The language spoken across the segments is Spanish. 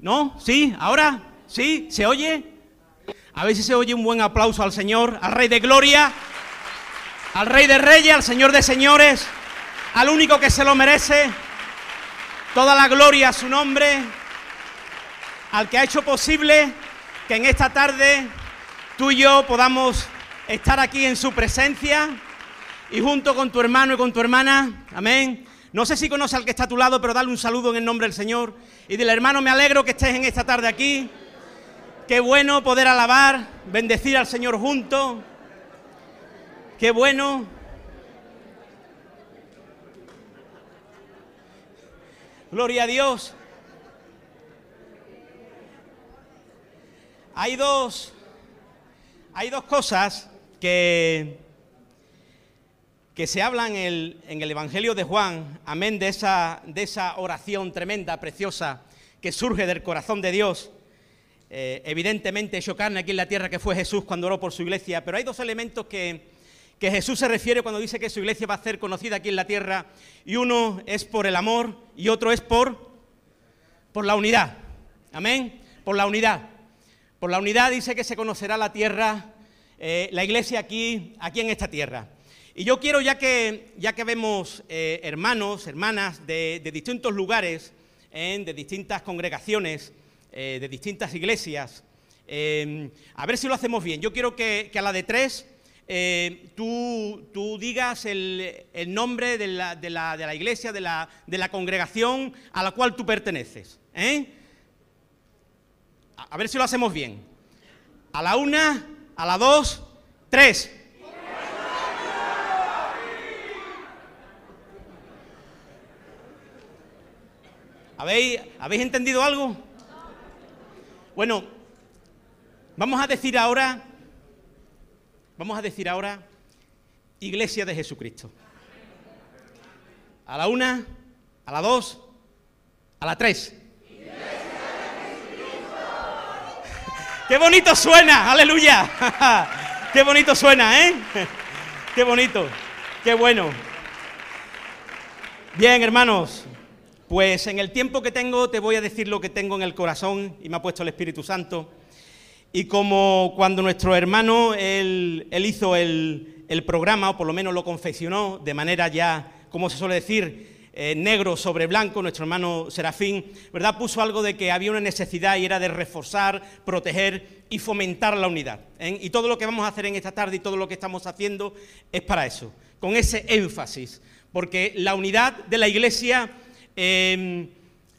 ¿No? ¿Sí? ¿Ahora? ¿Sí? ¿Se oye? A si se oye un buen aplauso al Señor, al Rey de Gloria, al Rey de Reyes, al Señor de Señores, al único que se lo merece. Toda la gloria a su nombre, al que ha hecho posible que en esta tarde tú y yo podamos estar aquí en su presencia y junto con tu hermano y con tu hermana, amén. No sé si conoce al que está a tu lado, pero dale un saludo en el nombre del Señor y dile, hermano, me alegro que estés en esta tarde aquí. Qué bueno poder alabar, bendecir al Señor juntos. Qué bueno. Gloria a Dios. Hay dos, hay dos cosas que, que se el, en el, Evangelio de Juan, amén, de esa, de esa oración tremenda, preciosa, que surge del corazón de Dios. Eh, evidentemente hecho carne aquí en la tierra que fue Jesús cuando oró por su iglesia, pero hay dos elementos que, que Jesús se refiere cuando dice que su iglesia va a ser conocida aquí en la tierra, y uno es por el amor y otro es por, por la unidad. Amén, por la unidad. Por la unidad dice que se conocerá la tierra, eh, la iglesia aquí, aquí en esta tierra. Y yo quiero, ya que, ya que vemos eh, hermanos, hermanas de, de distintos lugares, de distintas congregaciones, eh, de distintas iglesias, eh, a ver si lo hacemos bien. Yo quiero que, a la de tres eh, tú, tú, digas el, el nombre de la, de, la, de la, iglesia, de la, de la, congregación a la cual tú perteneces. A ver si lo hacemos bien. A la una, a la dos, tres. ¿Habéis, ¿Habéis entendido algo? Bueno, vamos a decir ahora, vamos a decir ahora, Iglesia de Jesucristo. A la una, a la dos, a la tres. ¡Qué bonito suena! ¡Aleluya! ¡Qué bonito suena, eh! ¡Qué bonito! ¡Qué bueno! Bien, hermanos, pues en el tiempo que tengo te voy a decir lo que tengo en el corazón y me ha puesto el Espíritu Santo. Y como cuando nuestro hermano, él, él hizo el, programa, o por lo menos lo confeccionó de manera ya, como se suele decir, eh, negro sobre blanco, nuestro hermano Serafín, ¿verdad? Puso algo de que había una necesidad y era de reforzar, proteger y fomentar la unidad. ¿eh? Y todo lo que vamos a hacer en esta tarde y todo lo que estamos haciendo es para eso, con ese énfasis, porque la unidad de la Iglesia, eh,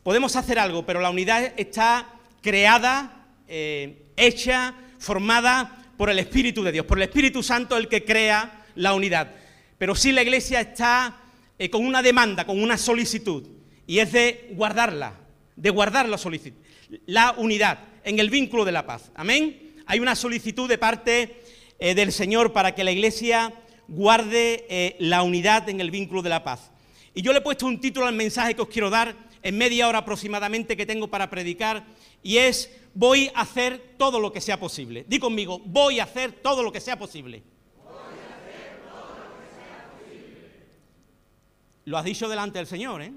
podemos hacer algo, pero la unidad está creada, eh, hecha, formada por el Espíritu de Dios, por el Espíritu Santo el que crea la unidad. Pero sí la Iglesia está eh, con una demanda, con una solicitud, y es de guardarla, de guardar la solicitud, la unidad en el vínculo de la paz. Amén. Hay una solicitud de parte eh, del Señor para que la Iglesia guarde eh, la unidad en el vínculo de la paz. Y yo le he puesto un título al mensaje que os quiero dar en media hora aproximadamente que tengo para predicar, y es voy a hacer todo lo que sea posible. Di conmigo, voy a hacer todo lo que sea posible. Lo has dicho delante del Señor, ¿eh?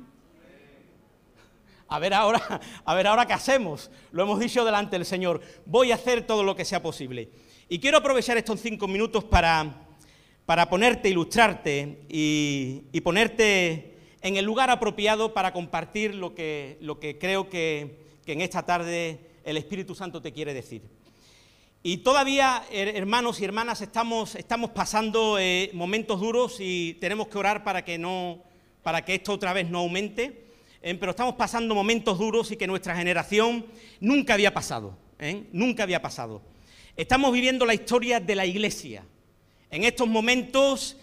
A ver ahora, a ver ahora qué hacemos. Lo hemos dicho delante del Señor. Voy a hacer todo lo que sea posible. Y quiero aprovechar estos cinco minutos para, para ponerte, ilustrarte y, y, ponerte en el lugar apropiado para compartir lo que, lo que creo que, que en esta tarde el Espíritu Santo te quiere decir. Y todavía, hermanos y hermanas, estamos, estamos pasando eh, momentos duros y tenemos que orar para que no, para que esto otra vez no aumente, ¿eh? pero estamos pasando momentos duros y que nuestra generación nunca había pasado, ¿eh? nunca había pasado. Estamos viviendo la historia de la iglesia. En estos momentos,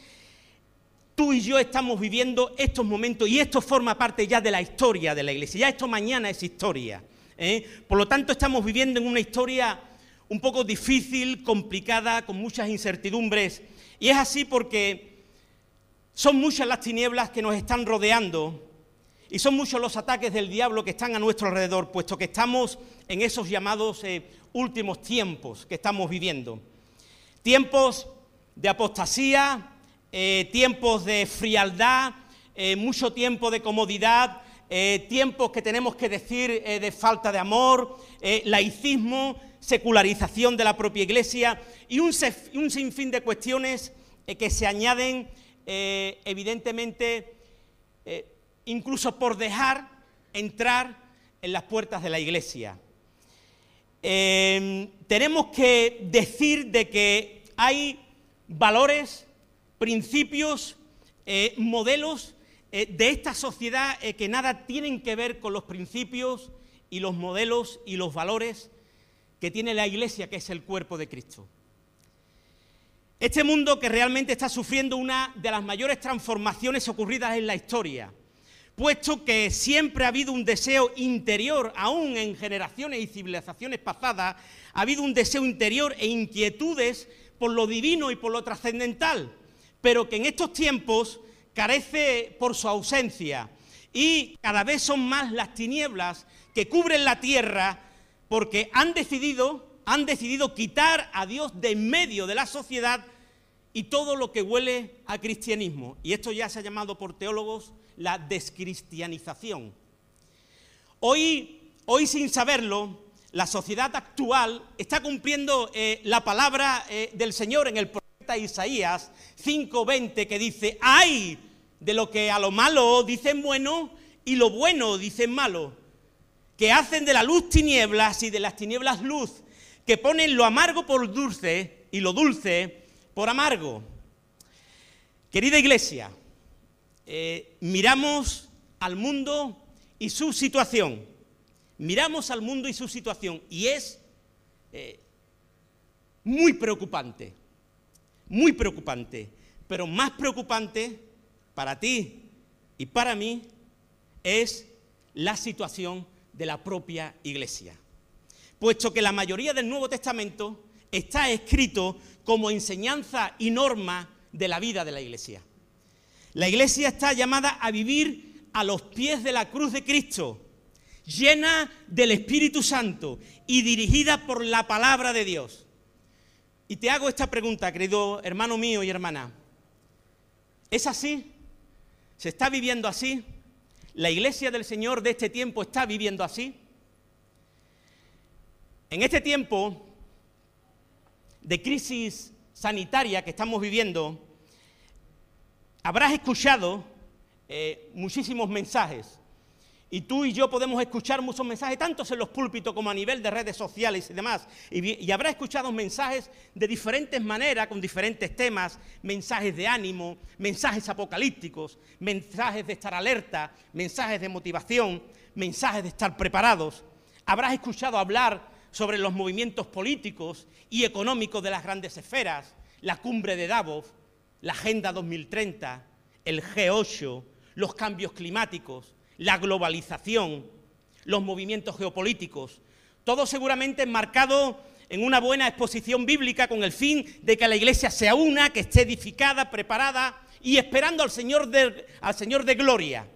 tú y yo estamos viviendo estos momentos y esto forma parte ya de la historia de la iglesia. Ya esto mañana es historia. ¿eh? Por lo tanto, estamos viviendo en una historia un poco difícil, complicada, con muchas incertidumbres. Y es así porque son muchas las tinieblas que nos están rodeando y son muchos los ataques del diablo que están a nuestro alrededor, puesto que estamos en esos llamados eh, últimos tiempos que estamos viviendo. Tiempos de apostasía, eh, tiempos de frialdad, eh, mucho tiempo de comodidad, eh, tiempos que tenemos que decir de falta de amor, laicismo, secularización de la propia Iglesia y un, sinfín de cuestiones que se añaden evidentemente incluso por dejar entrar en las puertas de la Iglesia. Em, tenemos que decir de que hay valores, principios, eh, modelos eh, de esta sociedad eh, que nada tienen que ver con los principios y los modelos y los valores que tiene la Iglesia, que es el cuerpo de Cristo. Este mundo que realmente está sufriendo una de las mayores transformaciones ocurridas en la historia puesto que siempre ha habido un deseo interior, aún en generaciones y civilizaciones pasadas, ha habido un deseo interior e inquietudes por lo divino y por lo trascendental, pero que en estos tiempos carece por su ausencia y cada vez son más las tinieblas que cubren la tierra porque han decidido, han decidido quitar a Dios de en medio de la sociedad y todo lo que huele a cristianismo. Y esto ya se ha llamado por teólogos la descristianización. Hoy, hoy sin saberlo, la sociedad actual está cumpliendo eh, la palabra eh, del Señor en el profeta Isaías 5:20 que dice, ay de lo que a lo malo dicen bueno y lo bueno dicen malo, que hacen de la luz tinieblas y de las tinieblas luz, que ponen lo amargo por dulce y lo dulce por amargo. Querida iglesia, eh, miramos al mundo y su situación. Miramos al mundo y su situación y es eh, muy preocupante, muy preocupante, pero más preocupante para ti y para mí es la situación de la propia iglesia. Puesto que la mayoría del Nuevo Testamento está escrito como enseñanza y norma de la vida de la iglesia. La iglesia está llamada a vivir a los pies de la cruz de Cristo, llena del Espíritu Santo y dirigida por la palabra de Dios. Y te hago esta pregunta, querido hermano mío y hermana. ¿Es así? ¿Se está viviendo así? ¿La iglesia del Señor de este tiempo está viviendo así? En este tiempo de crisis sanitaria que estamos viviendo, habrás escuchado eh, muchísimos mensajes. Y tú y yo podemos escuchar muchos mensajes, tanto en los púlpitos como a nivel de redes sociales y demás. Y, y habrás escuchado mensajes de diferentes maneras, con diferentes temas, mensajes de ánimo, mensajes apocalípticos, mensajes de estar alerta, mensajes de motivación, mensajes de estar preparados. Habrás escuchado hablar sobre los movimientos políticos y económicos de las grandes esferas, la cumbre de Davos, la Agenda 2030, el G8, los cambios climáticos, la globalización, los movimientos geopolíticos, todo seguramente enmarcado en una buena exposición bíblica con el fin de que la iglesia sea una, que esté edificada, preparada y esperando al Señor de, al Señor de gloria.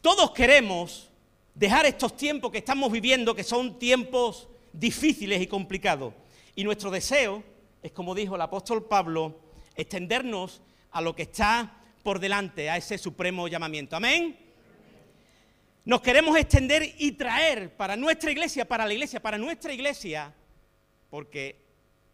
Todos queremos dejar estos tiempos que estamos viviendo, que son tiempos difíciles y complicados. Y nuestro deseo es, como dijo el apóstol Pablo, extendernos a lo que está por delante, a ese supremo llamamiento. Amén. Nos queremos extender y traer para nuestra iglesia, para la iglesia, para nuestra iglesia, porque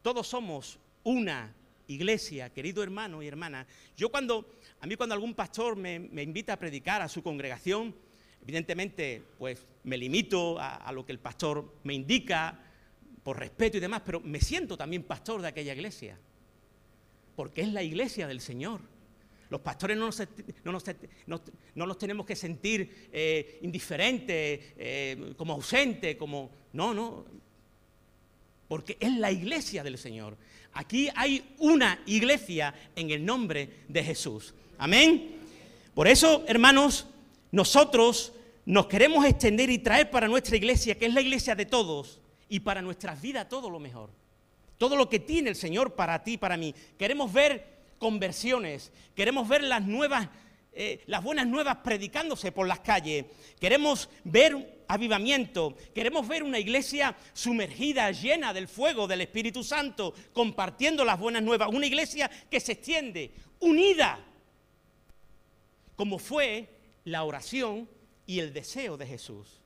todos somos una iglesia, querido hermano y hermana. Yo cuando, a mí cuando algún pastor me, invita a predicar a su congregación, evidentemente, pues me limito a, a lo que el pastor me indica, por respeto y demás, pero me siento también pastor de aquella iglesia porque es la iglesia del Señor. Los pastores no nos, tenemos que sentir eh, indiferentes, eh, como ausentes, como... No, no, porque es la iglesia del Señor. Aquí hay una iglesia en el nombre de Jesús. Amén. Por eso, hermanos, nosotros nos queremos extender y traer para nuestra iglesia, que es la iglesia de todos, y para nuestras vidas todo lo mejor todo lo que tiene el Señor para ti, para mí. Queremos ver conversiones, queremos ver eh, las buenas nuevas predicándose por las calles, queremos ver avivamiento, queremos ver una iglesia sumergida, llena del fuego del Espíritu Santo, compartiendo las buenas nuevas, una iglesia que se extiende, unida, como fue la oración y el deseo de Jesús.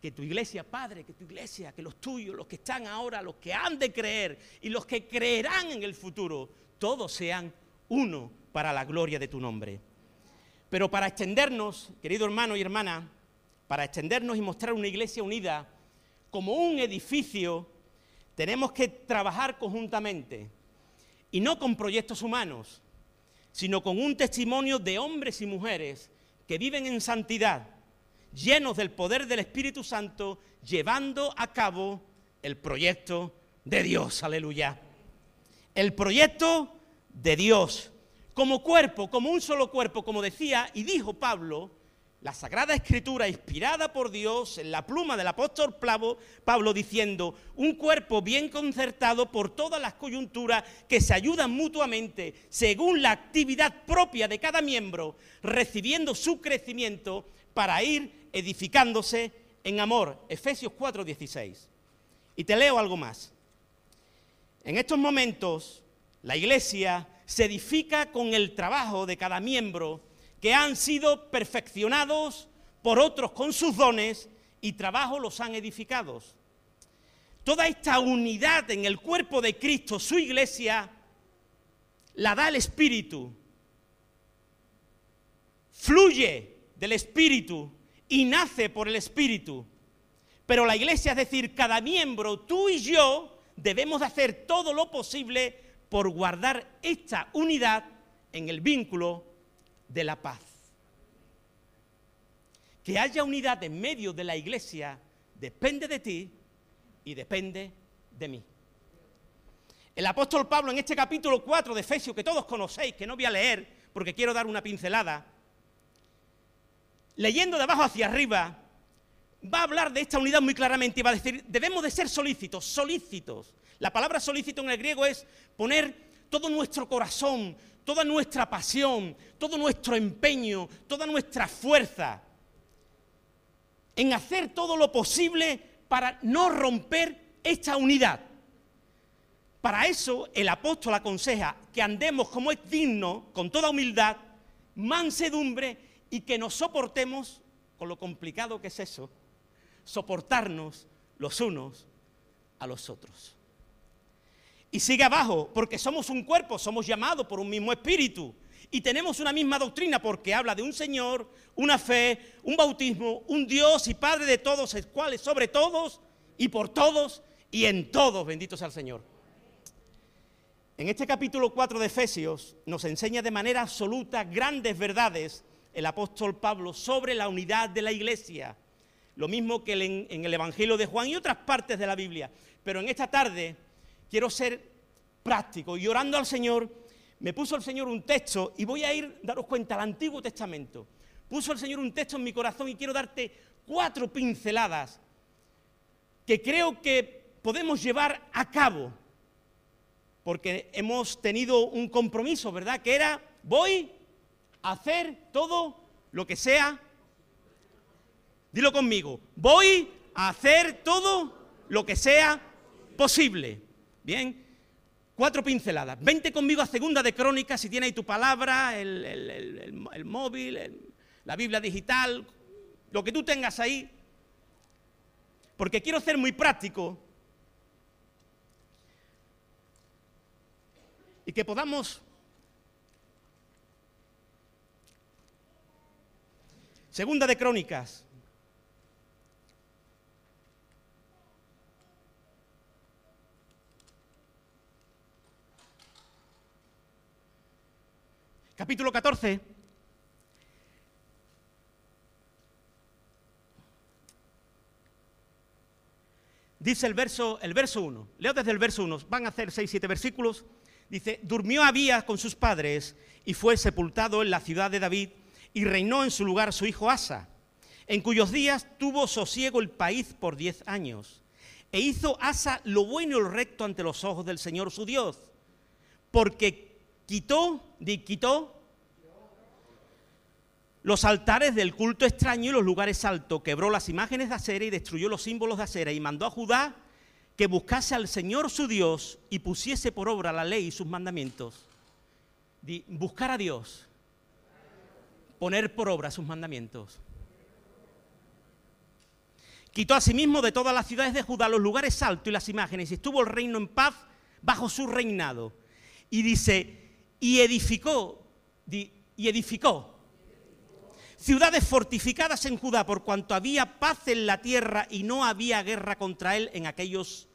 Que tu iglesia, Padre, que tu iglesia, que los tuyos, los que están ahora, los que han de creer y los que creerán en el futuro, todos sean uno para la gloria de tu nombre. Pero para extendernos, querido hermano y hermana, para extendernos y mostrar una iglesia unida como un edificio, tenemos que trabajar conjuntamente y no con proyectos humanos, sino con un testimonio de hombres y mujeres que viven en santidad, llenos del poder del Espíritu Santo, llevando a cabo el proyecto de Dios. Aleluya. El proyecto de Dios como cuerpo, como un solo cuerpo, como decía y dijo Pablo, la Sagrada Escritura inspirada por Dios en la pluma del apóstol Pablo, Pablo diciendo, un cuerpo bien concertado por todas las coyunturas que se ayudan mutuamente según la actividad propia de cada miembro, recibiendo su crecimiento para ir edificándose en amor. Efesios 4:16. Y te leo algo más. En estos momentos, la iglesia se edifica con el trabajo de cada miembro que han sido perfeccionados por otros con sus dones y trabajo los han edificado. Toda esta unidad en el cuerpo de Cristo, su iglesia, la da el Espíritu. Fluye del Espíritu y nace por el Espíritu. Pero la iglesia, es decir, cada miembro, tú y yo, debemos hacer todo lo posible por guardar esta unidad en el vínculo de la paz. Que haya unidad en medio de la iglesia depende de ti y depende de mí. El apóstol Pablo en este capítulo 4 de Efesios, que todos conocéis, que no voy a leer porque quiero dar una pincelada, leyendo de abajo hacia arriba, va a hablar de esta unidad muy claramente y va a decir, debemos de ser solícitos, solícitos. La palabra solícito en el griego es poner todo nuestro corazón, toda nuestra pasión, todo nuestro empeño, toda nuestra fuerza en hacer todo lo posible para no romper esta unidad. Para eso el apóstol aconseja que andemos como es digno, con toda humildad, mansedumbre y que nos soportemos, con lo complicado que es eso, soportarnos los unos a los otros. Y sigue abajo, porque somos un cuerpo, somos llamados por un mismo espíritu. Y tenemos una misma doctrina porque habla de un Señor, una fe, un bautismo, un Dios y Padre de todos, el cual es sobre todos y por todos y en todos, benditos al Señor. En este capítulo 4 de Efesios nos enseña de manera absoluta grandes verdades el apóstol Pablo sobre la unidad de la iglesia. Lo mismo que en el Evangelio de Juan y otras partes de la Biblia. Pero en esta tarde quiero ser práctico y orando al Señor, me puso el Señor un texto y voy a ir, daros cuenta, al Antiguo Testamento. Puso el Señor un texto en mi corazón y quiero darte cuatro pinceladas que creo que podemos llevar a cabo, porque hemos tenido un compromiso, ¿verdad? Que era, voy hacer todo lo que sea, dilo conmigo, voy a hacer todo lo que sea posible. Bien, cuatro pinceladas. Vente conmigo a Segunda de Crónicas, si tienes ahí tu palabra, el, móvil, la Biblia digital, lo que tú tengas ahí. Porque quiero ser muy práctico y que podamos Segunda de Crónicas, capítulo 14. Dice el verso, el verso 1, leo desde el verso 1, van a hacer 6, 7 versículos. Dice, durmió Abías con sus padres y fue sepultado en la ciudad de David y reinó en su lugar su hijo Asa, en cuyos días tuvo sosiego el país por diez años. E hizo Asa lo bueno y lo recto ante los ojos del Señor su Dios, porque quitó, di, quitó los altares del culto extraño y los lugares altos, quebró las imágenes de acera y destruyó los símbolos de acera y mandó a Judá que buscase al Señor su Dios y pusiese por obra la ley y sus mandamientos. Di, buscar a Dios. Poner por obra sus mandamientos. Quitó asimismo de todas las ciudades de Judá los lugares altos y las imágenes, y estuvo el reino en paz bajo su reinado. Y dice, y edificó, y edificó ciudades fortificadas en Judá, por cuanto había paz en la tierra y no había guerra contra él en aquellos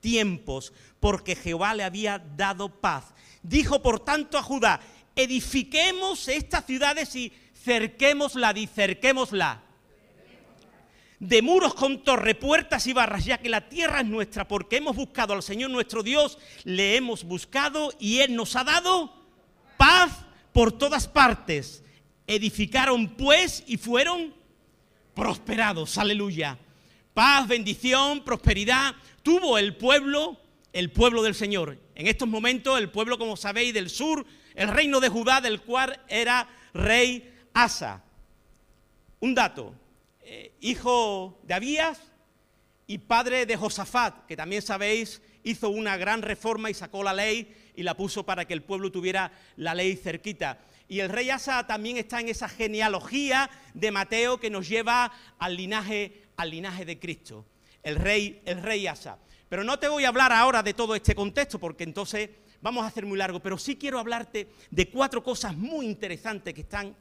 tiempos, porque Jehová le había dado paz. Dijo por tanto a Judá, edifiquemos estas ciudades y cerquémosla, dicerquémosla. De muros con torre, puertas y barras, ya que la tierra es nuestra, porque hemos buscado al Señor nuestro Dios, le hemos buscado y Él nos ha dado paz por todas partes. Edificaron pues y fueron prosperados, aleluya. Paz, bendición, prosperidad tuvo el pueblo, el pueblo del Señor. En estos momentos el pueblo, como sabéis, del sur, el reino de Judá, del cual era rey Asa. Un dato, eh, hijo de Abías y padre de Josafat, que también sabéis, hizo una gran reforma y sacó la ley y la puso para que el pueblo tuviera la ley cerquita. Y el rey Asa también está en esa genealogía de Mateo que nos lleva al linaje, al linaje de Cristo, el rey, el rey Asa. Pero no te voy a hablar ahora de todo este contexto porque entonces vamos a hacer muy largo, pero sí quiero hablarte de cuatro cosas muy interesantes que están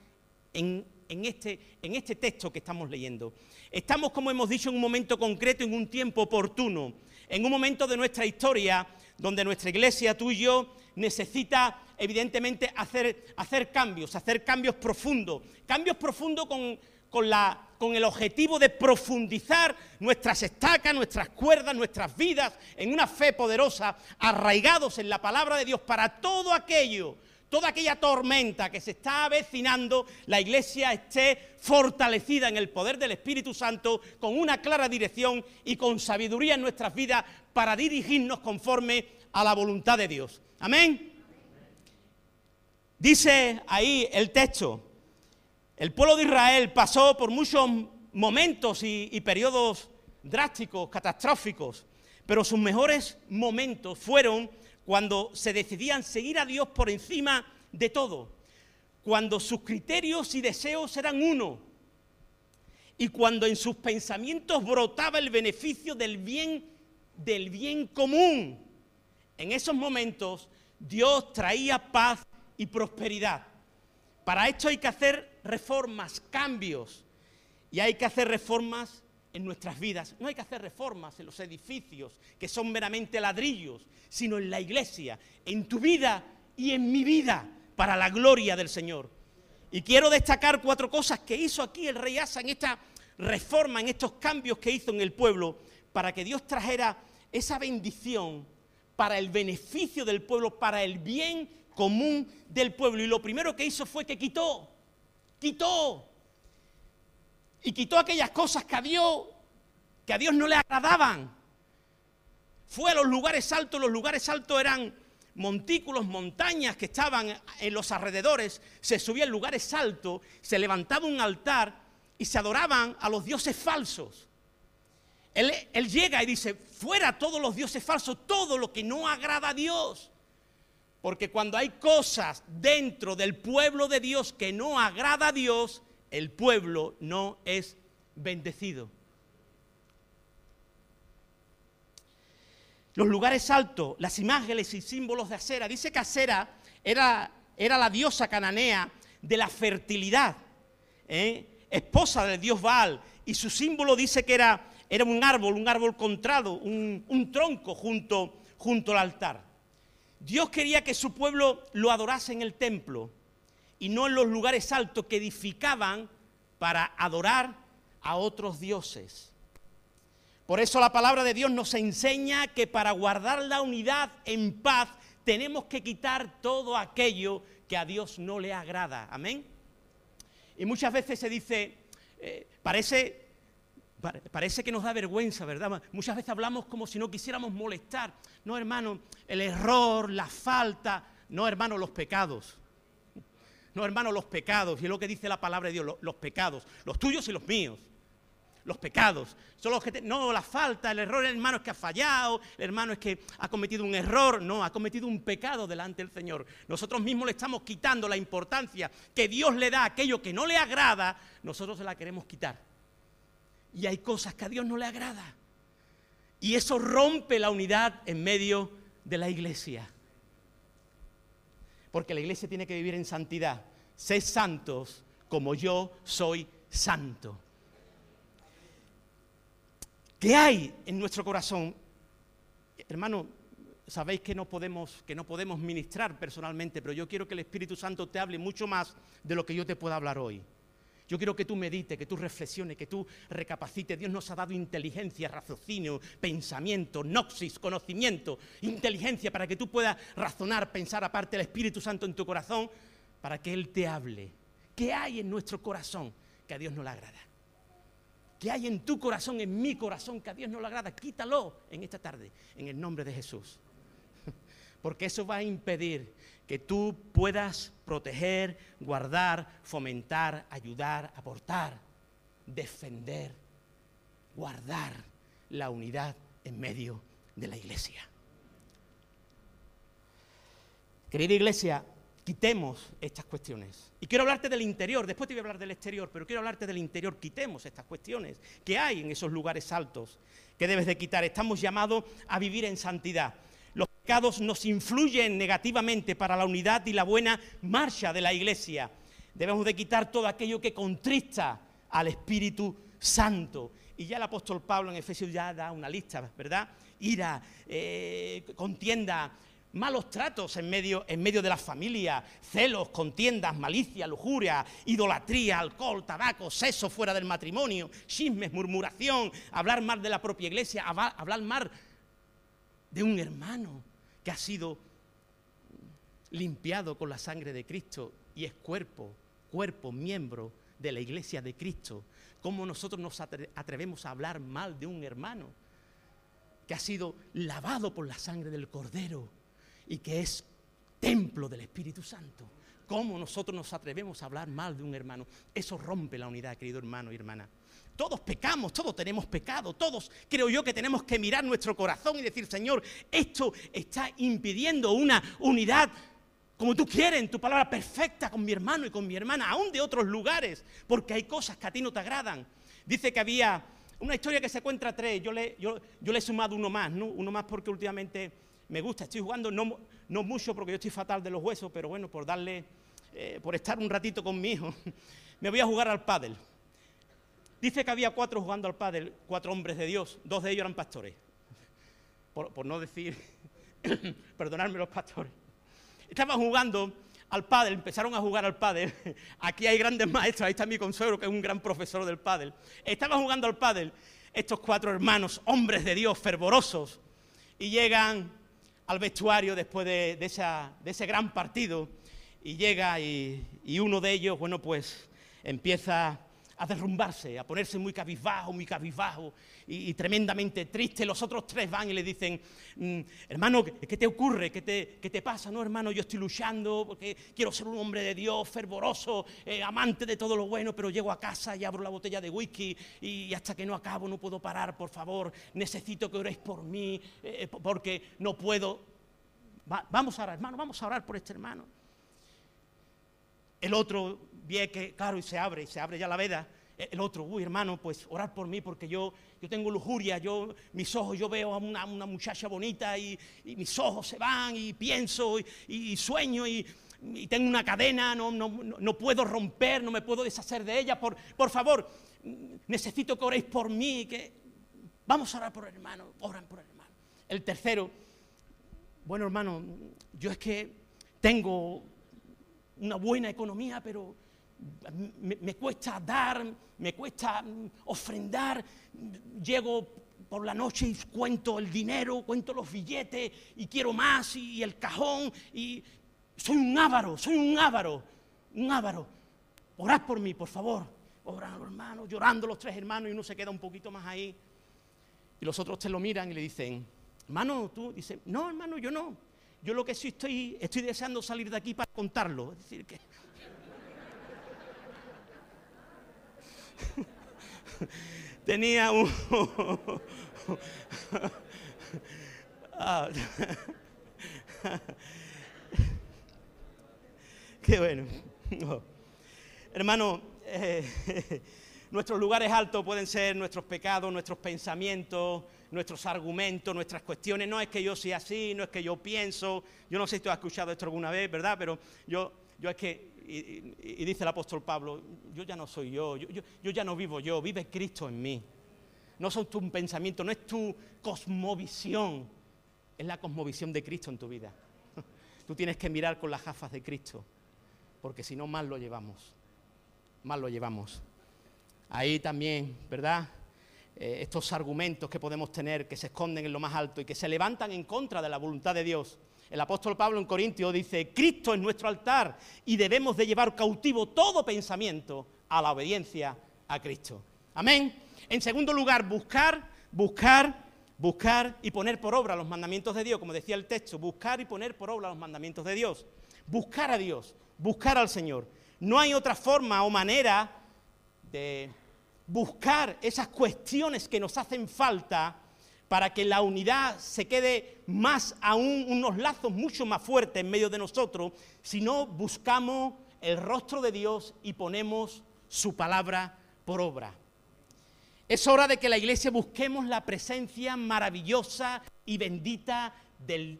en, este, en este texto que estamos leyendo. Estamos, como hemos dicho, en un momento concreto, en un tiempo oportuno, en un momento de nuestra historia donde nuestra iglesia, tú y yo, necesita evidentemente hacer, hacer cambios, hacer cambios profundos, cambios profundos con, con, la, con el objetivo de profundizar nuestras estacas, nuestras cuerdas, nuestras vidas en una fe poderosa, arraigados en la palabra de Dios para todo aquello, toda aquella tormenta que se está avecinando, la iglesia esté fortalecida en el poder del Espíritu Santo, con una clara dirección y con sabiduría en nuestras vidas para dirigirnos conforme a la voluntad de Dios. Amén. Dice ahí el texto, el pueblo de Israel pasó por muchos momentos y, periodos drásticos, catastróficos, pero sus mejores momentos fueron cuando se decidían seguir a Dios por encima de todo, cuando sus criterios y deseos eran uno, y cuando en sus pensamientos brotaba el beneficio del bien, del bien común. En esos momentos Dios traía paz y prosperidad. Para esto hay que hacer reformas, cambios, y hay que hacer reformas en nuestras vidas. No hay que hacer reformas en los edificios, que son meramente ladrillos, sino en la iglesia, en tu vida y en mi vida, para la gloria del Señor. Y quiero destacar cuatro cosas que hizo aquí el rey Asa en esta reforma, en estos cambios que hizo en el pueblo, para que Dios trajera esa bendición para el beneficio del pueblo, para el bien común del pueblo. Y lo primero que hizo fue que quitó, quitó. Y quitó aquellas cosas que a Dios, que a Dios no le agradaban. Fue a los lugares altos, los lugares altos eran montículos, montañas que estaban en los alrededores, se subía en lugares altos, se levantaba un altar y se adoraban a los dioses falsos. Él, él, llega y dice, fuera todos los dioses falsos, todo lo que no agrada a Dios. Porque cuando hay cosas dentro del pueblo de Dios que no agrada a Dios, el pueblo no es bendecido. Los lugares altos, las imágenes y símbolos de acera. Dice que acera era, era la diosa cananea de la fertilidad, ¿eh? esposa del dios Baal. Y su símbolo dice que era, era un árbol, un árbol contrado, un, un tronco junto, junto al altar. Dios quería que su pueblo lo adorase en el templo y no en los lugares altos que edificaban para adorar a otros dioses. Por eso la palabra de Dios nos enseña que para guardar la unidad en paz tenemos que quitar todo aquello que a Dios no le agrada. Amén. Y muchas veces se dice, eh, parece Parece que nos da vergüenza, ¿verdad? Muchas veces hablamos como si no quisiéramos molestar. No, hermano, el error, la falta. No, hermano, los pecados. No, hermano, los pecados. Y es lo que dice la palabra de Dios, los, pecados. Los tuyos y los míos. los pecados. Son los que no, la falta, el error, el hermano es que ha fallado, el hermano es que ha cometido un error, no, ha cometido un pecado delante del Señor. Nosotros mismos le estamos quitando la importancia que Dios le da a aquello que no le agrada, nosotros se la queremos quitar. Y hay cosas que a Dios no le agrada. Y eso rompe la unidad en medio de la iglesia. Porque la iglesia tiene que vivir en santidad. Sé santos como yo soy santo. ¿Qué hay en nuestro corazón? Hermano, sabéis que no podemos que no podemos ministrar personalmente, pero yo quiero que el Espíritu Santo te hable mucho más de lo que yo te pueda hablar hoy. Yo quiero que tú medites, que tú reflexiones, que tú recapacites. Dios nos ha dado inteligencia, raciocinio, pensamiento, noxis, conocimiento, inteligencia para que tú puedas razonar, pensar aparte del Espíritu Santo en tu corazón, para que Él te hable. ¿Qué hay en nuestro corazón que a Dios no le agrada? ¿Qué hay en tu corazón, en mi corazón que a Dios no le agrada? Quítalo en esta tarde, en el nombre de Jesús. Porque eso va a impedir que tú puedas proteger, guardar, fomentar, ayudar, aportar, defender, guardar la unidad en medio de la iglesia. Querida iglesia, quitemos estas cuestiones. Y quiero hablarte del interior, después te voy a hablar del exterior, pero quiero hablarte del interior, quitemos estas cuestiones que hay en esos lugares altos que debes de quitar. Estamos llamados a vivir en santidad. Pecados nos influyen negativamente para la unidad y la buena marcha de la iglesia. Debemos de quitar todo aquello que contrista al Espíritu Santo. Y ya el apóstol Pablo en Efesios ya da una lista, ¿verdad? Ira, eh, contienda, malos tratos en medio, en medio de la familia, celos, contiendas, malicia, lujuria, idolatría, alcohol, tabaco, sexo fuera del matrimonio, chismes, murmuración, hablar mal de la propia iglesia, hablar mal de un hermano que ha sido limpiado con la sangre de Cristo y es cuerpo, cuerpo, miembro de la iglesia de Cristo. ¿Cómo nosotros nos atrevemos a hablar mal de un hermano que ha sido lavado por la sangre del Cordero? y que es templo del Espíritu Santo. ¿Cómo nosotros nos atrevemos a hablar mal de un hermano? Eso rompe la unidad, querido hermano y hermana. Todos pecamos, todos tenemos pecado, todos creo yo que tenemos que mirar nuestro corazón y decir, Señor, esto está impidiendo una unidad como tú quieres, en tu palabra perfecta con mi hermano y con mi hermana, aún de otros lugares, porque hay cosas que a ti no te agradan. Dice que había una historia que se cuenta tres, yo le, he sumado uno más, ¿no? Uno más porque últimamente me gusta, estoy jugando, no, no mucho porque yo estoy fatal de los huesos, pero bueno, por darle, eh, por estar un ratito con me voy a jugar al pádel. Dice que había cuatro jugando al pádel, cuatro hombres de Dios, dos de ellos eran pastores. Por, no decir, perdonadme los pastores. Estaban jugando al pádel, empezaron a jugar al pádel. Aquí hay grandes maestros, ahí está mi consuelo, que es un gran profesor del pádel. Estaban jugando al pádel estos cuatro hermanos, hombres de Dios, fervorosos, y llegan al vestuario después de, ese gran partido y llega y, y, uno de ellos, bueno, pues empieza a derrumbarse, a ponerse muy cabizbajo, muy cabizbajo y, tremendamente triste. Los otros tres van y le dicen, mm, hermano, ¿qué, te ocurre? ¿Qué te, ¿Qué te, pasa? No, hermano, yo estoy luchando porque quiero ser un hombre de Dios, fervoroso, eh, amante de todo lo bueno, pero llego a casa y abro la botella de whisky y, hasta que no acabo no puedo parar, por favor, necesito que oréis por mí eh, porque no puedo. vamos a orar, hermano, vamos a orar por este hermano. El otro ve que, claro, y se abre, y se abre ya la veda. El otro, uy, hermano, pues orar por mí porque yo, yo tengo lujuria, yo, mis ojos, yo veo a una, muchacha bonita y, mis ojos se van y pienso y, sueño y, tengo una cadena, no, no, no, puedo romper, no me puedo deshacer de ella. Por, por favor, necesito que oréis por mí, que vamos a orar por el hermano, oran por el hermano. El tercero, bueno, hermano, yo es que tengo una buena economía, pero me, cuesta dar, me cuesta ofrendar, llego por la noche y cuento el dinero, cuento los billetes y quiero más y, el cajón y soy un ávaro, soy un ávaro, un ávaro. Orad por mí, por favor. Orad, hermano, llorando los tres hermanos y uno se queda un poquito más ahí. Y los otros te lo miran y le dicen, hermano, tú, dice, no, hermano, yo no. Yo lo que sí estoy, estoy deseando salir de aquí para contarlo. Es decir, que tenía un... Qué bueno. Hermano, eh, nuestros lugares altos pueden ser nuestros pecados, nuestros pensamientos, nuestros argumentos, nuestras cuestiones. No es que yo sea así, no es que yo pienso. Yo no sé si tú has escuchado esto alguna vez, ¿verdad? Pero yo, yo es que, y, dice el apóstol Pablo, yo ya no soy yo, yo, ya no vivo yo, vive Cristo en mí. No son tu pensamiento, no es tu cosmovisión, es la cosmovisión de Cristo en tu vida. Tú tienes que mirar con las gafas de Cristo, porque si no, mal lo llevamos, mal lo llevamos. Ahí también, ¿verdad? Eh, estos argumentos que podemos tener que se esconden en lo más alto y que se levantan en contra de la voluntad de Dios. El apóstol Pablo en Corintios dice, Cristo es nuestro altar y debemos de llevar cautivo todo pensamiento a la obediencia a Cristo. Amén. En segundo lugar, buscar, buscar, buscar y poner por obra los mandamientos de Dios, como decía el texto, buscar y poner por obra los mandamientos de Dios. Buscar a Dios, buscar al Señor. No hay otra forma o manera de buscar esas cuestiones que nos hacen falta para que la unidad se quede más aún, unos lazos mucho más fuertes en medio de nosotros, si no buscamos el rostro de Dios y ponemos su palabra por obra. Es hora de que la iglesia busquemos la presencia maravillosa y bendita de,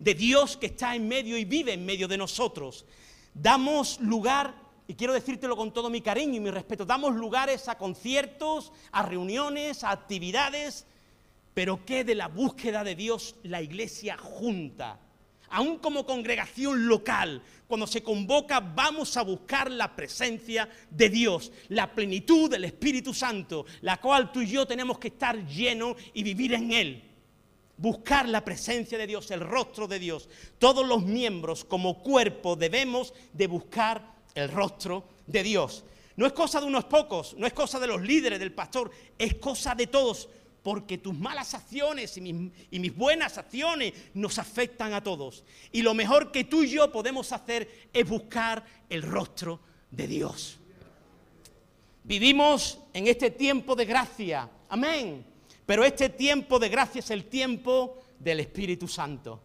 de Dios que está en medio y vive en medio de nosotros. Damos lugar y quiero decírtelo con todo mi cariño y mi respeto, damos lugares a conciertos, a reuniones, a actividades, pero ¿qué de la búsqueda de Dios la iglesia junta? Aún como congregación local, cuando se convoca, vamos a buscar la presencia de Dios, la plenitud del Espíritu Santo, la cual tú y yo tenemos que estar llenos y vivir en Él. Buscar la presencia de Dios, el rostro de Dios. Todos los miembros como cuerpo debemos de buscar el rostro de Dios. No es cosa de unos pocos, no es cosa de los líderes, del pastor, es cosa de todos, porque tus malas acciones y mis, buenas acciones nos afectan a todos. Y lo mejor que tú y yo podemos hacer es buscar el rostro de Dios. Vivimos en este tiempo de gracia, amén. Pero este tiempo de gracia es el tiempo del Espíritu Santo.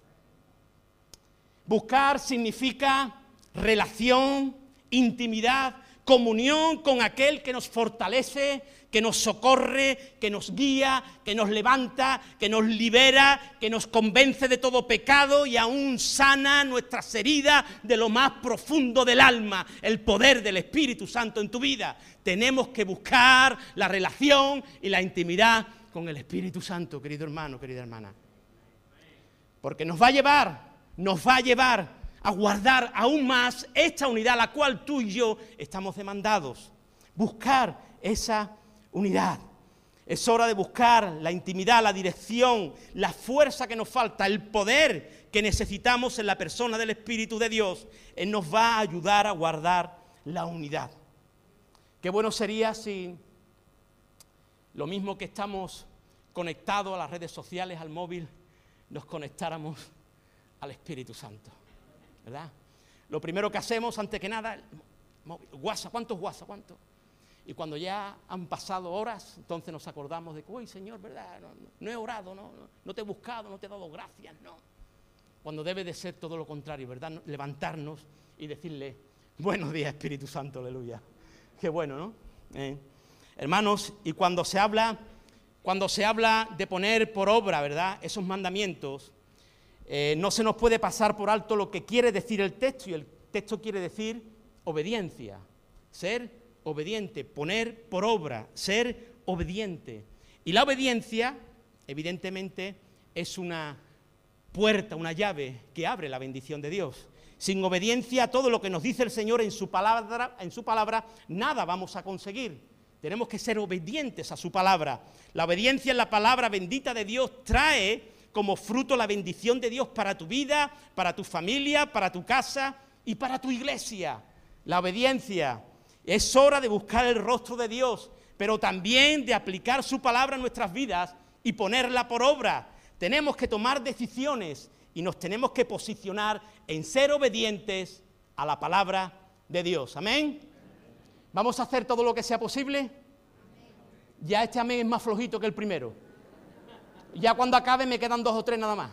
Buscar significa relación, intimidad, comunión con aquel que nos fortalece, que nos socorre, que nos guía, que nos levanta, que nos libera, que nos convence de todo pecado y aún sana nuestras heridas de lo más profundo del alma, el poder del Espíritu Santo en tu vida. Tenemos que buscar la relación y la intimidad con el Espíritu Santo, querido hermano, querida hermana. Porque nos va a llevar, nos va a llevar a guardar aún más esta unidad a la cual tú y yo estamos demandados. Buscar esa unidad. Es hora de buscar la intimidad, la dirección, la fuerza que nos falta, el poder que necesitamos en la persona del Espíritu de Dios. Él nos va a ayudar a guardar la unidad. Qué bueno sería si lo mismo que estamos conectados a las redes sociales, al móvil, nos conectáramos al Espíritu Santo. ¿Verdad? Lo primero que hacemos, antes que nada, ¿cuántos WhatsApp? ¿Cuántos? Y cuando ya han pasado horas, entonces nos acordamos de que, uy, Señor, ¿verdad? No, he orado, no, no te he buscado, no te he dado gracias, no. Cuando debe de ser todo lo contrario, ¿verdad? Levantarnos y decirle, buenos días, Espíritu Santo, aleluya. Qué bueno, ¿no? Eh, hermanos, y cuando se habla, cuando se habla de poner por obra, ¿verdad? Esos mandamientos, eh, no se nos puede pasar por alto lo que quiere decir el texto, y el texto quiere decir obediencia, ser obediente, poner por obra, ser obediente. Y la obediencia, evidentemente, es una puerta, una llave que abre la bendición de Dios. Sin obediencia a todo lo que nos dice el Señor en su palabra, en su palabra, nada vamos a conseguir. Tenemos que ser obedientes a su palabra. La obediencia en la palabra bendita de Dios trae como fruto la bendición de Dios para tu vida, para tu familia, para tu casa y para tu iglesia. La obediencia. Es hora de buscar el rostro de Dios, pero también de aplicar su palabra en nuestras vidas y ponerla por obra. Tenemos que tomar decisiones y nos tenemos que posicionar en ser obedientes a la palabra de Dios. Amén. ¿Vamos a hacer todo lo que sea posible? Ya este amén es más flojito que el primero. Ya cuando acabe me quedan dos o tres nada más.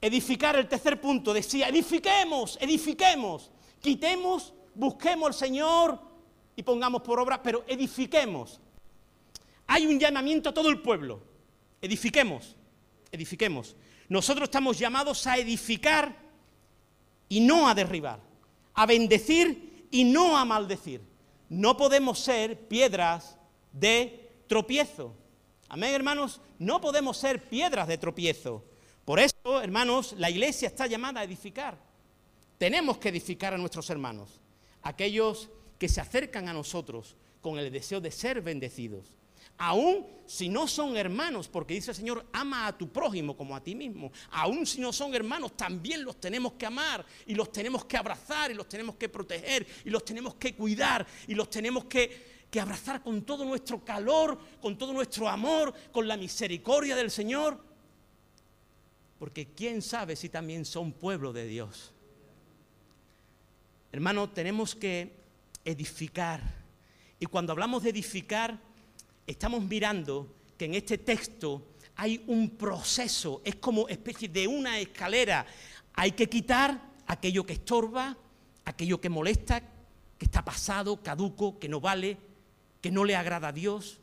Edificar, el tercer punto, decía, edifiquemos, edifiquemos, quitemos, busquemos al Señor y pongamos por obra, pero edifiquemos. Hay un llamamiento a todo el pueblo, edifiquemos, edifiquemos. Nosotros estamos llamados a edificar y no a derribar, a bendecir y no a maldecir. No podemos ser piedras de tropiezo. Amén, hermanos, no podemos ser piedras de tropiezo. Por eso, hermanos, la iglesia está llamada a edificar. Tenemos que edificar a nuestros hermanos, aquellos que se acercan a nosotros con el deseo de ser bendecidos. Aún si no son hermanos, porque dice el Señor, ama a tu prójimo como a ti mismo. Aún si no son hermanos, también los tenemos que amar y los tenemos que abrazar y los tenemos que proteger y los tenemos que cuidar y los tenemos que, que abrazar con todo nuestro calor, con todo nuestro amor, con la misericordia del Señor. Porque quién sabe si también son pueblo de Dios. Hermano, tenemos que edificar. Y cuando hablamos de edificar, estamos mirando que en este texto hay un proceso, es como especie de una escalera. Hay que quitar aquello que estorba, aquello que molesta, que está pasado, caduco, que no vale, que no le agrada a Dios,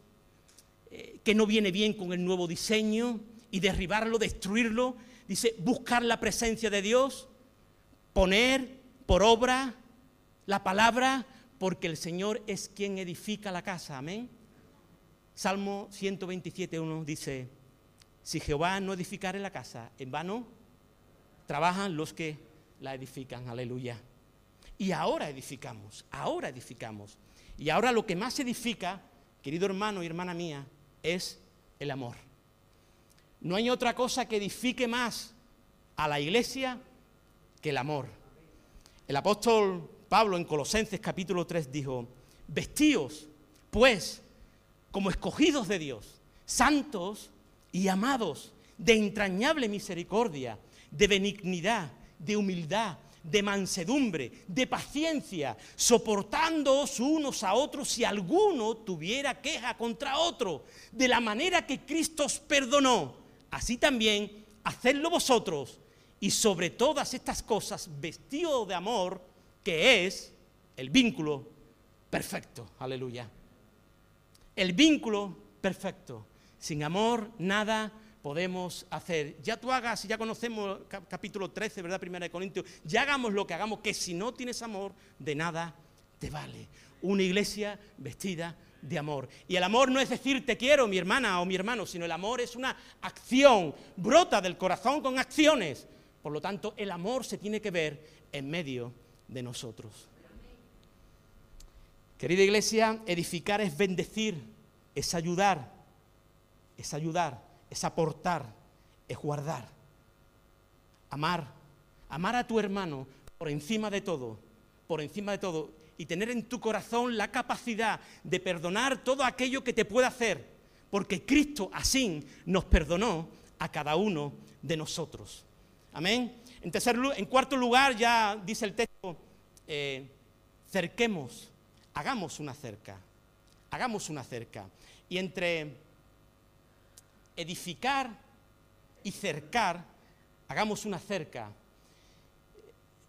eh, que no viene bien con el nuevo diseño, y derribarlo, destruirlo. Dice, buscar la presencia de Dios, poner por obra la palabra, porque el Señor es quien edifica la casa. Amén. Salmo 127.1 dice, si Jehová no edificare la casa, en vano trabajan los que la edifican. Aleluya. Y ahora edificamos, ahora edificamos. Y ahora lo que más edifica, querido hermano y hermana mía, es el amor. No hay otra cosa que edifique más a la iglesia que el amor. El apóstol Pablo en Colosenses capítulo 3 dijo, vestíos pues como escogidos de Dios, santos y amados, de entrañable misericordia, de benignidad, de humildad, de mansedumbre, de paciencia, soportándoos unos a otros si alguno tuviera queja contra otro, de la manera que Cristo os perdonó, así también hacedlo vosotros, y sobre todas estas cosas vestido de amor, que es el vínculo perfecto. Aleluya el vínculo perfecto. Sin amor nada podemos hacer. Ya tú hagas, ya conocemos capítulo 13, ¿verdad? Primera de Corintios, ya hagamos lo que hagamos, que si no tienes amor, de nada te vale. Una iglesia vestida de amor. Y el amor no es decir te quiero, mi hermana o mi hermano, sino el amor es una acción, brota del corazón con acciones. Por lo tanto, el amor se tiene que ver en medio de nosotros. Querida iglesia, edificar es bendecir, es ayudar, es ayudar, es aportar, es guardar. Amar, amar a tu hermano por encima de todo, por encima de todo, y tener en tu corazón la capacidad de perdonar todo aquello que te pueda hacer, porque Cristo así nos perdonó a cada uno de nosotros. Amén. En, tercer, en cuarto lugar, ya dice el texto, eh, cerquemos hagamos una cerca, hagamos una cerca. Y entre edificar y cercar, hagamos una cerca.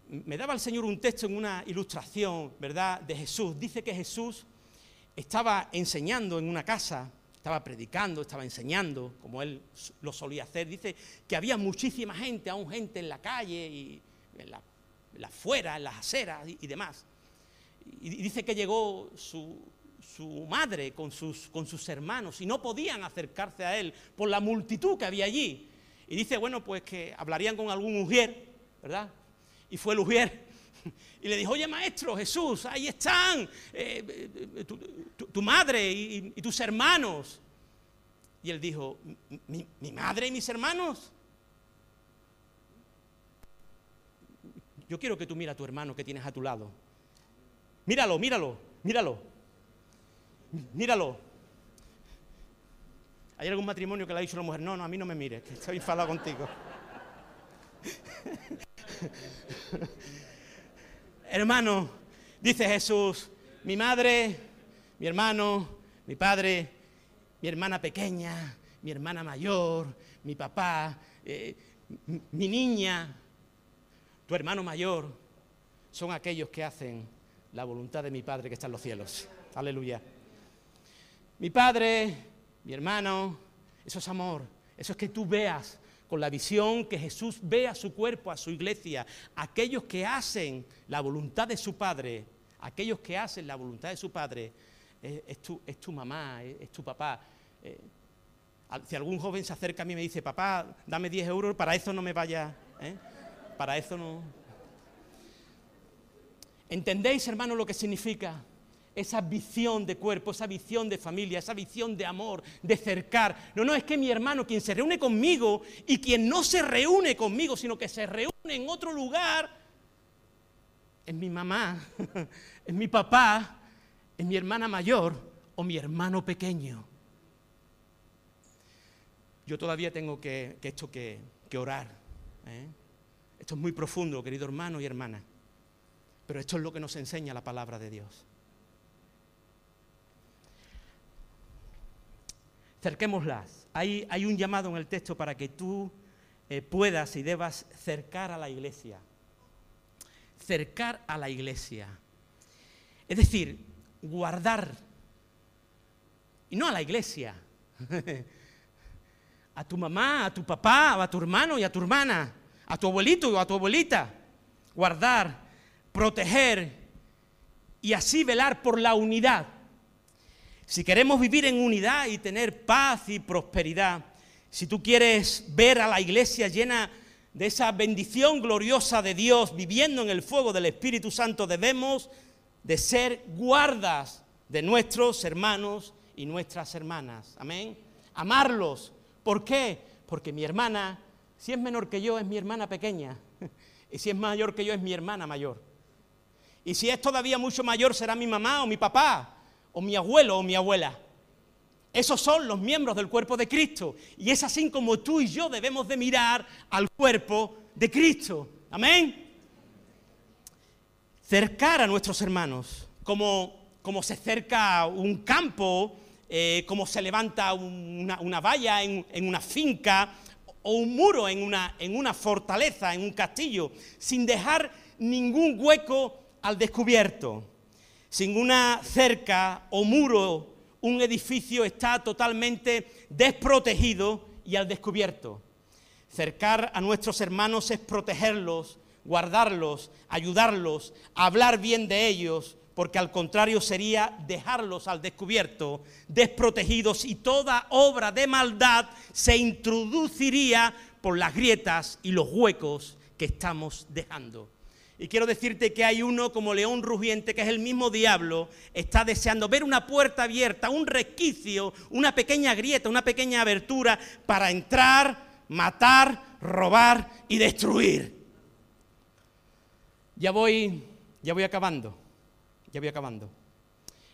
Me daba el Señor un texto en una ilustración, ¿verdad?, de Jesús. Dice que Jesús estaba enseñando en una casa, estaba predicando, estaba enseñando, como él lo solía hacer. Dice que había muchísima gente, aún gente en la calle y en la, afuera, en las aceras y demás y dice que llegó su, madre con sus, con sus hermanos y no podían acercarse a él por la multitud que había allí. Y dice, bueno, pues que hablarían con algún ujier, ¿verdad? Y fue el ujier y le dijo, oye maestro Jesús, ahí están eh, eh, tu, madre y, tus hermanos. Y él dijo, ¿Mi, madre y mis hermanos? Yo quiero que tú mira a tu hermano que tienes a tu lado. Míralo, míralo, míralo. Míralo. ¿Hay algún matrimonio que le ha dicho a la mujer, no, no, a mí no me mires, que estoy enfadado contigo? Hermano, dice Jesús, mi madre, mi hermano, mi padre, mi hermana pequeña, mi hermana mayor, mi papá, eh, mi niña, tu hermano mayor, son aquellos que hacen la voluntad de mi Padre que está en los cielos. Aleluya. Mi Padre, mi hermano, eso es amor. Eso es que tú veas con la visión que Jesús ve a su cuerpo, a su iglesia, aquellos que hacen la voluntad de su Padre, aquellos que hacen la voluntad de su Padre, es, tu, es tu, mamá, es, tu papá. Eh, si algún joven se acerca a mí y me dice, papá, dame 10 euros, para eso no me vaya, ¿eh? para eso no. ¿Entendéis, hermano, lo que significa? Esa visión de cuerpo, esa visión de familia, esa visión de amor, de cercar. No, no, es que mi hermano, quien se reúne conmigo y quien no se reúne conmigo, sino que se reúne en otro lugar, es mi mamá, es mi papá, es mi hermana mayor o mi hermano pequeño. Yo todavía tengo que, esto que, orar. ¿eh? Esto es muy profundo, querido hermano y hermana. Pero esto es lo que nos enseña la palabra de Dios. Cerquémoslas. Hay, hay un llamado en el texto para que tú eh, puedas y debas cercar a la iglesia. Cercar a la iglesia. Es decir, guardar. Y no a la iglesia. a tu mamá, a tu papá, a tu hermano y a tu hermana, a tu abuelito o a tu abuelita. Guardar, proteger y así velar por la unidad. Si queremos vivir en unidad y tener paz y prosperidad, si tú quieres ver a la iglesia llena de esa bendición gloriosa de Dios, viviendo en el fuego del Espíritu Santo, debemos de ser guardas de nuestros hermanos y nuestras hermanas. Amén. Amarlos. ¿Por qué? Porque mi hermana, si es menor que yo, es mi hermana pequeña. Y si es mayor que yo, es mi hermana mayor. Y si es todavía mucho mayor, será mi mamá o mi papá, o mi abuelo o mi abuela. Esos son los miembros del cuerpo de Cristo. Y es así como tú y yo debemos de mirar al cuerpo de Cristo. Amén. Cercar a nuestros hermanos, como, como se cerca un campo, eh, como se levanta una, valla en, en, una finca o un muro en una, en una fortaleza, en un castillo, sin dejar ningún hueco al descubierto. Sin una cerca o muro, un edificio está totalmente desprotegido y al descubierto. Cercar a nuestros hermanos es protegerlos, guardarlos, ayudarlos, hablar bien de ellos, porque al contrario sería dejarlos al descubierto, desprotegidos y toda obra de maldad se introduciría por las grietas y los huecos que estamos dejando. Y quiero decirte que hay uno como león rugiente, que es el mismo diablo, está deseando ver una puerta abierta, un resquicio, una pequeña grieta, una pequeña abertura para entrar, matar, robar y destruir. Ya voy, ya voy acabando, ya voy acabando.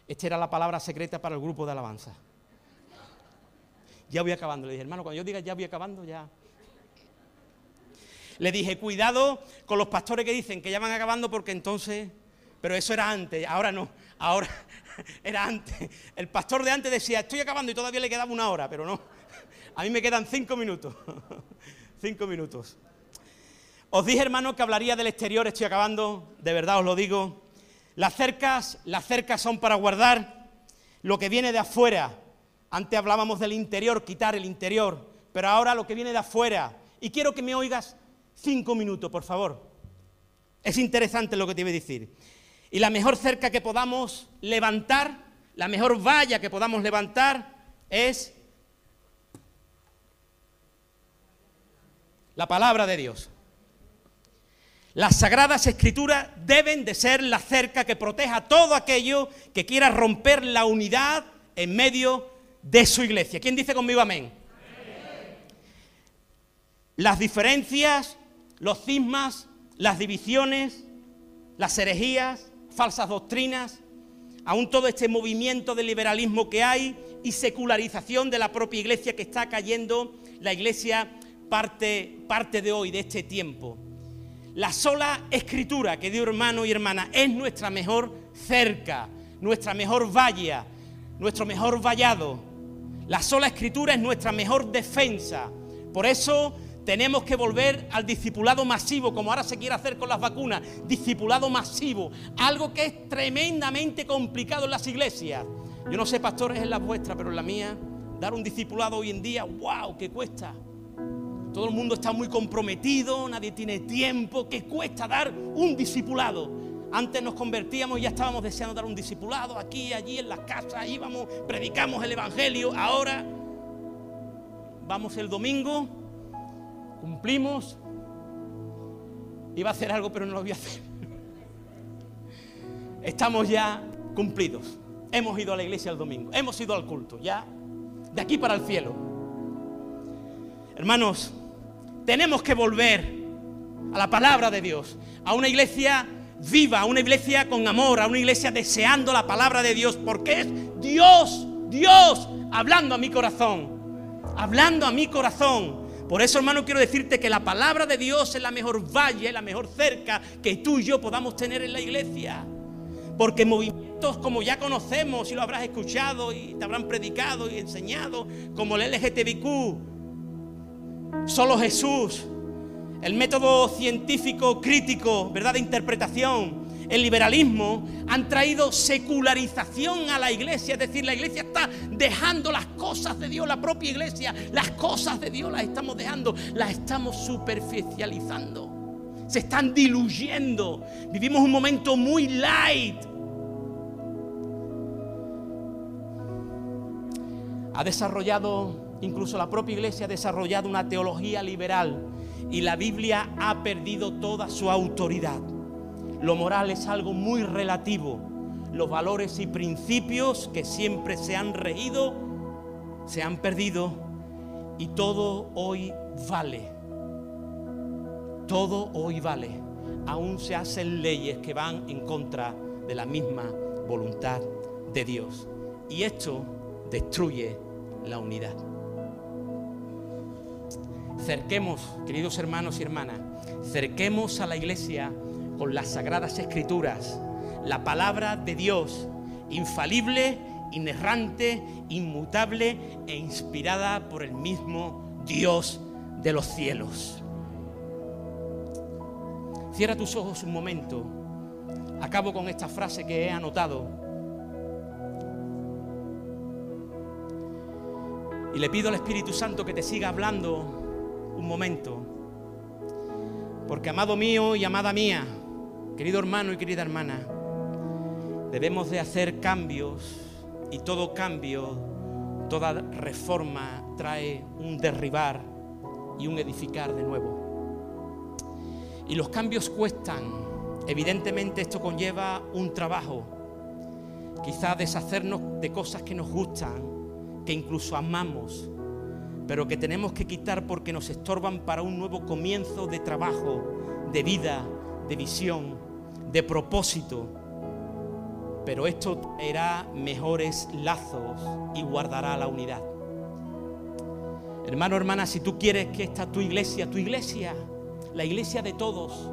Esta era la palabra secreta para el grupo de alabanza. Ya voy acabando. Le dije, hermano, cuando yo diga ya voy acabando, ya. Le dije, cuidado con los pastores que dicen que ya van acabando porque entonces... Pero eso era antes, ahora no, ahora era antes. El pastor de antes decía, estoy acabando y todavía le quedaba una hora, pero no. A mí me quedan cinco minutos. cinco minutos. Os dije, hermano, que hablaría del exterior, estoy acabando, de verdad os lo digo. Las cercas, las cercas son para guardar lo que viene de afuera. Antes hablábamos del interior, quitar el interior, pero ahora lo que viene de afuera. Y quiero que me oigas Cinco minutos, por favor. Es interesante lo que te voy a decir. Y la mejor cerca que podamos levantar, la mejor valla que podamos levantar es la palabra de Dios. Las sagradas escrituras deben de ser la cerca que proteja todo aquello que quiera romper la unidad en medio de su iglesia. ¿Quién dice conmigo amén. Las diferencias los cismas, las divisiones, las herejías, falsas doctrinas, aún todo este movimiento de liberalismo que hay y secularización de la propia iglesia que está cayendo la iglesia parte, parte de hoy, de este tiempo. La sola escritura, que dio hermano y hermana, es nuestra mejor cerca, nuestra mejor valla, nuestro mejor vallado. La sola escritura es nuestra mejor defensa. Por eso tenemos que volver al discipulado masivo, como ahora se quiere hacer con las vacunas, discipulado masivo, algo que es tremendamente complicado en las iglesias. Yo no sé, pastores, en la vuestra, pero en la mía, dar un discipulado hoy en día, wow, ¿qué cuesta? Todo el mundo está muy comprometido, nadie tiene tiempo, ¿qué cuesta dar un discipulado? Antes nos convertíamos y ya estábamos deseando dar un discipulado aquí, allí, en las casas, íbamos, predicamos el Evangelio. Ahora vamos el domingo, cumplimos, iba a hacer algo pero no lo voy a hacer. Estamos ya cumplidos. Hemos ido a la iglesia el domingo, hemos ido al culto, ya de aquí para el cielo. Hermanos, tenemos que volver a la palabra de Dios, a una iglesia viva, a una iglesia con amor, a una iglesia deseando la palabra de Dios, porque es Dios, Dios hablando a mi corazón, hablando a mi corazón. Por eso, hermano, quiero decirte que la palabra de Dios es la mejor valle, la mejor cerca que tú y yo podamos tener en la iglesia. Porque movimientos como ya conocemos y lo habrás escuchado y te habrán predicado y enseñado, como el LGTBQ, solo Jesús, el método científico crítico, ¿verdad?, de interpretación, el liberalismo, han traído secularización a la iglesia. Es decir, la iglesia está dejando las cosas de Dios, la propia iglesia, las cosas de Dios las estamos dejando, las estamos superficializando. Se están diluyendo. Vivimos un momento muy light. Ha desarrollado, incluso la propia iglesia ha desarrollado una teología liberal y la Biblia ha perdido toda su autoridad. Lo moral es algo muy relativo. Los valores y principios que siempre se han reído se han perdido y todo hoy vale. Todo hoy vale. Aún se hacen leyes que van en contra de la misma voluntad de Dios. Y esto destruye la unidad. Cerquemos, queridos hermanos y hermanas, cerquemos a la iglesia con las sagradas escrituras, la palabra de Dios, infalible, inerrante, inmutable e inspirada por el mismo Dios de los cielos. Cierra tus ojos un momento. Acabo con esta frase que he anotado. Y le pido al Espíritu Santo que te siga hablando un momento. Porque amado mío y amada mía, querido hermano y querida hermana, debemos de hacer cambios y todo cambio, toda reforma trae un derribar y un edificar de nuevo. Y los cambios cuestan. Evidentemente esto conlleva un trabajo. Quizá deshacernos de cosas que nos gustan, que incluso amamos, pero que tenemos que quitar porque nos estorban para un nuevo comienzo de trabajo, de vida, de visión, de propósito. Pero esto traerá mejores lazos y guardará la unidad. Hermano, hermana, si tú quieres que esta tu iglesia, tu iglesia, la iglesia de todos,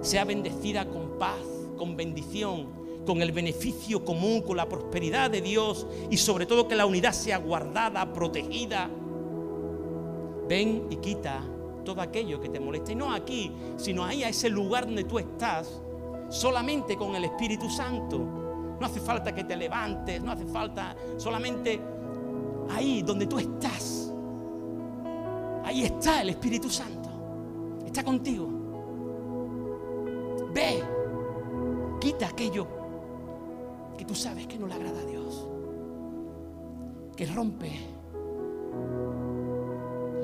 sea bendecida con paz, con bendición, con el beneficio común, con la prosperidad de Dios y sobre todo que la unidad sea guardada, protegida. Ven y quita todo aquello que te moleste. Y no aquí, sino ahí a ese lugar donde tú estás, solamente con el Espíritu Santo. No hace falta que te levantes, no hace falta solamente ahí donde tú estás. Ahí está el Espíritu Santo. Está contigo. Ve, quita aquello que tú sabes que no le agrada a Dios, que rompe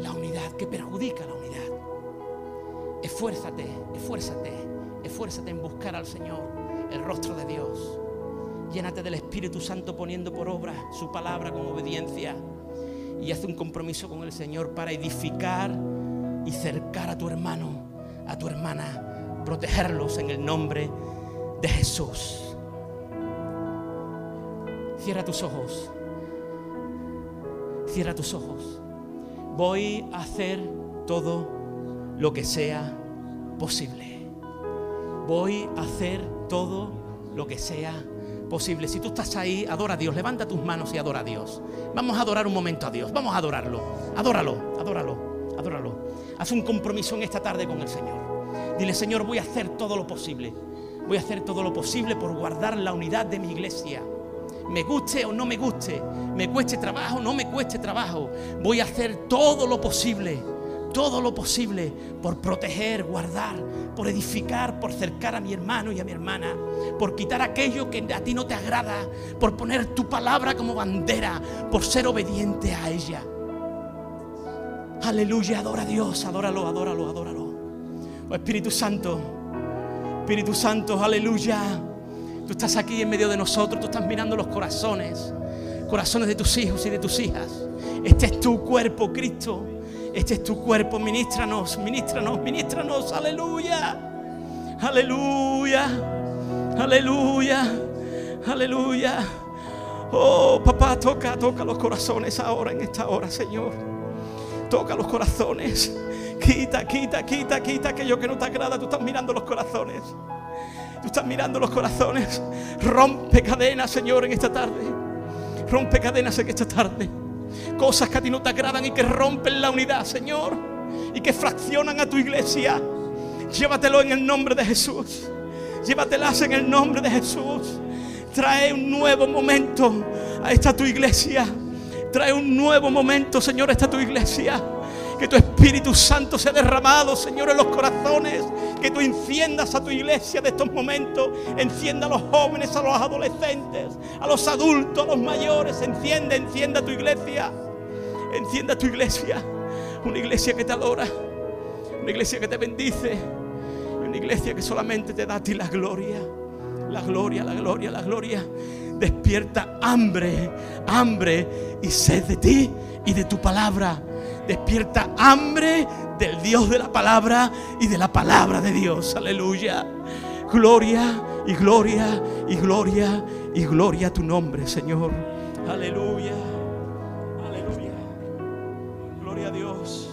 la unidad, que perjudica la unidad. Esfuérzate, esfuérzate, esfuérzate en buscar al Señor, el rostro de Dios. Llénate del Espíritu Santo poniendo por obra su palabra con obediencia y haz un compromiso con el Señor para edificar y cercar a tu hermano, a tu hermana, protegerlos en el nombre de Jesús. Cierra tus ojos. Cierra tus ojos. Voy a hacer todo lo que sea posible. Voy a hacer todo lo que sea posible. Si tú estás ahí, adora a Dios, levanta tus manos y adora a Dios. Vamos a adorar un momento a Dios, vamos a adorarlo. Adóralo, adóralo, adóralo. Haz un compromiso en esta tarde con el Señor. Dile, Señor, voy a hacer todo lo posible. Voy a hacer todo lo posible por guardar la unidad de mi iglesia. Me guste o no me guste, me cueste trabajo o no me cueste trabajo. Voy a hacer todo lo posible todo lo posible por proteger, guardar, por edificar, por cercar a mi hermano y a mi hermana, por quitar aquello que a ti no te agrada, por poner tu palabra como bandera, por ser obediente a ella. Aleluya, adora a Dios, adóralo, adóralo, adóralo. Oh Espíritu Santo, Espíritu Santo, aleluya. Tú estás aquí en medio de nosotros, tú estás mirando los corazones, corazones de tus hijos y de tus hijas. Este es tu cuerpo, Cristo. Este es tu cuerpo, ministranos, ministranos, ministranos, aleluya, aleluya, aleluya, aleluya. Oh, papá, toca, toca los corazones ahora, en esta hora, Señor. Toca los corazones. Quita, quita, quita, quita aquello que no te agrada. Tú estás mirando los corazones. Tú estás mirando los corazones. Rompe cadenas, Señor, en esta tarde. Rompe cadenas en esta tarde cosas que a ti no te agradan y que rompen la unidad, Señor, y que fraccionan a tu iglesia. Llévatelo en el nombre de Jesús. Llévatelas en el nombre de Jesús. Trae un nuevo momento a esta tu iglesia. Trae un nuevo momento, Señor, a esta tu iglesia. Que tu Espíritu Santo sea derramado, Señor, en los corazones. Que tú enciendas a tu iglesia de estos momentos. Encienda a los jóvenes, a los adolescentes, a los adultos, a los mayores. Enciende, encienda tu iglesia. Encienda tu iglesia. Una iglesia que te adora. Una iglesia que te bendice. Una iglesia que solamente te da a ti la gloria. La gloria, la gloria, la gloria. Despierta hambre, hambre y sed de ti y de tu palabra despierta hambre del Dios de la palabra y de la palabra de Dios. Aleluya. Gloria y gloria y gloria y gloria a tu nombre, Señor. Aleluya. Aleluya. Gloria a Dios.